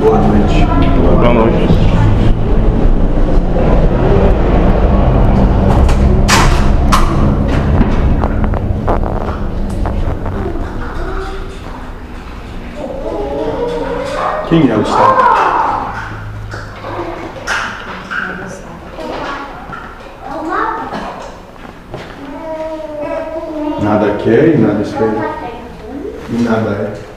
Boa noite. Boa noite. Quem é o Estado? Nada quer e nada espera. E nada é.